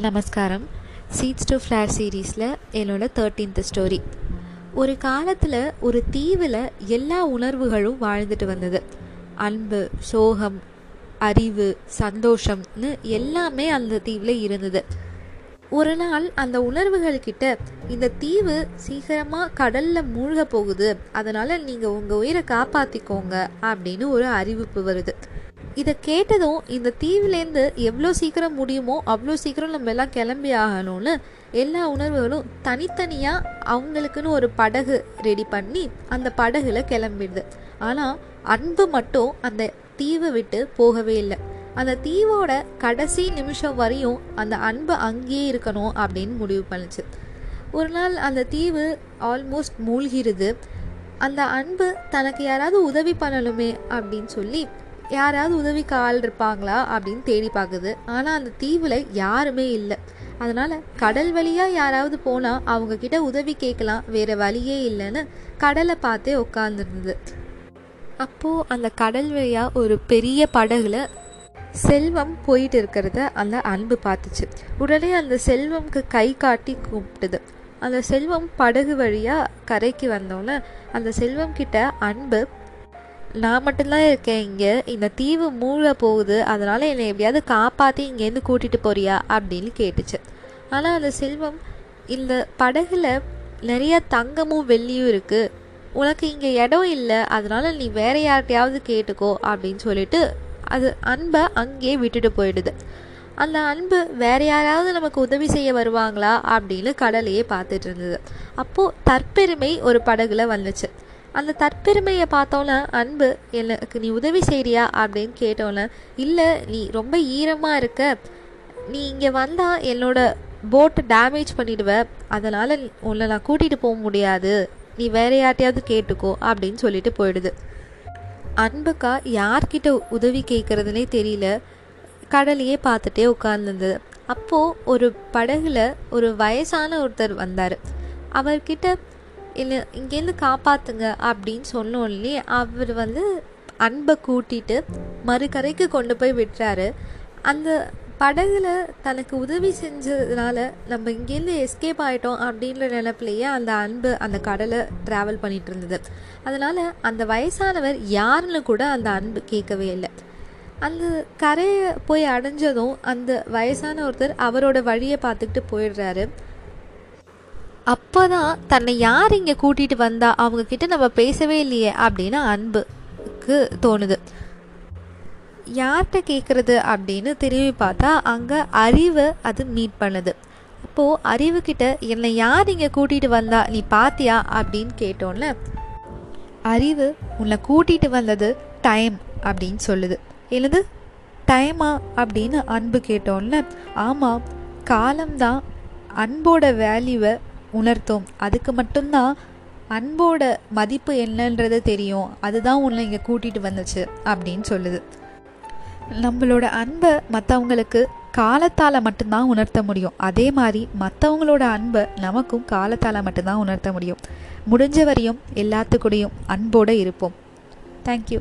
நமஸ்காரம். Seeds to flower சீரீஸில் என்னோட தேர்ட்டீன்த் ஸ்டோரி ஒரு காலத்தில் ஒரு தீவில் எல்லா உணர்வுகளும் வாழ்ந்துட்டு வந்தது. அன்பு சோகம் அறிவு சந்தோஷம்னு எல்லாமே அந்த தீவில் இருந்தது. ஒரு நாள் அந்த உணர்வுகள் கிட்ட இந்த தீவு சீக்கிரமாக கடலில் மூழ்க போகுது. அதனால் நீங்கள் உங்கள் உயிரை காப்பாற்றிக்கோங்க அப்படின்னு ஒரு அறிவிப்பு வருது. இதை கேட்டதும் இந்த தீவுலேருந்து எவ்வளோ சீக்கிரம் முடியுமோ அவ்வளோ சீக்கிரம் நம்ம எல்லாம் கிளம்பி ஆகணும்னு எல்லா உணர்வுகளும் தனித்தனியாக அவங்களுக்குன்னு ஒரு படகு ரெடி பண்ணி அந்த படகுல கிளம்பிடுது. ஆனால் அன்பு மட்டும் அந்த தீவை விட்டு போகவே இல்லை. அந்த தீவோட கடைசி நிமிஷம் வரையும் அந்த அன்பு அங்கேயே இருக்கணும் அப்படின்னு முடிவு பண்ணுச்சு. ஒரு நாள் அந்த தீவு ஆல்மோஸ்ட் மூழ்கிறது அந்த அன்பு தனக்கு யாராவது உதவி பண்ணணுமே அப்படின்னு சொல்லி யாராவது உதவிக்கு ஆள் இருப்பாங்களா அப்படின்னு தேடி பார்க்குது ஆனால் அந்த தீவில் யாருமே இல்லை. அதனால் கடல் வழியாக யாராவது போனால் அவங்கக்கிட்ட உதவி கேட்கலாம். வேறு வழியே இல்லைன்னு கடலை பார்த்தே உட்காந்துருந்தது அப்போது அந்த கடல் வழியாக ஒரு பெரிய படகுல செல்வம் போயிட்டு இருக்கிறத அந்த அன்பு பார்த்துச்சு. உடனே அந்த செல்வம்க்கு கை காட்டி கூப்பிட்டுது. அந்த செல்வம் படகு வழியாக கரைக்கு வந்தோன்னே அந்த செல்வம் கிட்ட அன்பு நான் மட்டும்தான் இருக்கேன் இங்கே. இந்த தீவு மூழ போகுது. அதனால் என்னை எப்படியாவது காப்பாற்றி இங்கேருந்து கூட்டிகிட்டு போறியா அப்படின்னு கேட்டுச்சு. ஆனால் அந்த செல்வம் இந்த படகுல நிறைய தங்கமும் வெள்ளியும் இருக்குது உனக்கு இங்கே இடம் இல்லை. அதனால் நீ வேற யார்கிட்டையாவது கேட்டுக்கோ அப்படின்னு சொல்லிட்டு அது அன்பை அங்கேயே விட்டுட்டு போயிடுது. அந்த அன்பு வேற யாராவது நமக்கு உதவி செய்ய வருவாங்களா அப்படின்னு கடலையே பார்த்துட்டு இருந்தது. அப்போது தற்பெருமை ஒரு படகுல வந்துச்சு. அந்த தற்பெருமையை பார்த்தோன்னே அன்பு எனக்கு நீ உதவி செய்கிறியா அப்படின்னு கேட்டோன்னே இல்லை நீ ரொம்ப ஈரமாக இருக்க. நீ இங்கே வந்தால் என்னோட போட்டை டேமேஜ் பண்ணிடுவ. அதனால் உன்னை நான் கூட்டிகிட்டு போக முடியாது. நீ வேற யார்ட்டையாவது கேட்டுக்கோ அப்படின்னு சொல்லிட்டு போயிடுது. அன்புக்கா யார்கிட்ட உதவி கேட்குறதுனே தெரியல. கடலையே பார்த்துட்டே உட்கார்ந்துருந்தது. அப்போது ஒரு படகுல ஒரு வயசான ஒருத்தர் வந்தார். அவர்கிட்ட இல்லை இங்கேருந்து காப்பாற்றுங்க அப்படின்னு சொன்னோன்னே அவர் வந்து அன்பை கூட்டிட்டு மறுக்கரைக்கு கொண்டு போய் விட்டுறாரு. அந்த படகுல தனக்கு உதவி செஞ்சதுனால நம்ம இங்கேருந்து எஸ்கேப் ஆகிட்டோம் அப்படின்ற நினப்பிலேயே அந்த அன்பு அந்த கடலை ட்ராவல் பண்ணிட்டு இருந்தது. அதனால் அந்த வயசானவர் யாருன்னு கூட அந்த அன்பு கேட்கவே இல்லை. அந்த கரையை போய் அடைஞ்சதும் அந்த வயசான ஒருத்தர் அவரோட வழியை பார்த்துக்கிட்டு போயிடுறாரு. அப்போதான் தன்னை யார் இங்கே கூட்டிகிட்டு வந்தா அவங்க கிட்ட நம்ம பேசவே இல்லையே அப்படின்னு அன்புக்கு தோணுது. யார்கிட்ட கேட்குறது அப்படின்னு திரும்பி பார்த்தா அங்கே அறிவை அது மீட் பண்ணுது. அப்போது அறிவு கிட்ட என்னை யார் இங்கே கூட்டிகிட்டு வந்தா நீ பாத்தியா அப்படின்னு கேட்டோன்ல அறிவு உன்னை கூட்டிகிட்டு வந்தது டைம் அப்படின்னு சொல்லுது. என்னது? டைமா அப்படின்னு அன்பு கேட்டோன்ல ஆமாம் காலம்தான் அன்போட வேல்யூவை உணர்த்தும். அதுக்கு மட்டும்தான் அன்போட மதிப்பு என்னன்றது தெரியும். அதுதான் உன்னை இங்கே கூட்டிகிட்டு வந்துச்சு அப்படின்னு சொல்லுது. நம்மளோட அன்பை மற்றவங்களுக்கு காலத்தால் மட்டும்தான் உணர்த்த முடியும். அதே மாதிரி மற்றவங்களோட அன்பை நமக்கும் காலத்தால் மட்டும்தான் உணர்த்த முடியும். முடிஞ்ச வரையும் எல்லாத்துக்கூடையும் அன்போடு இருப்போம். தேங்க்யூ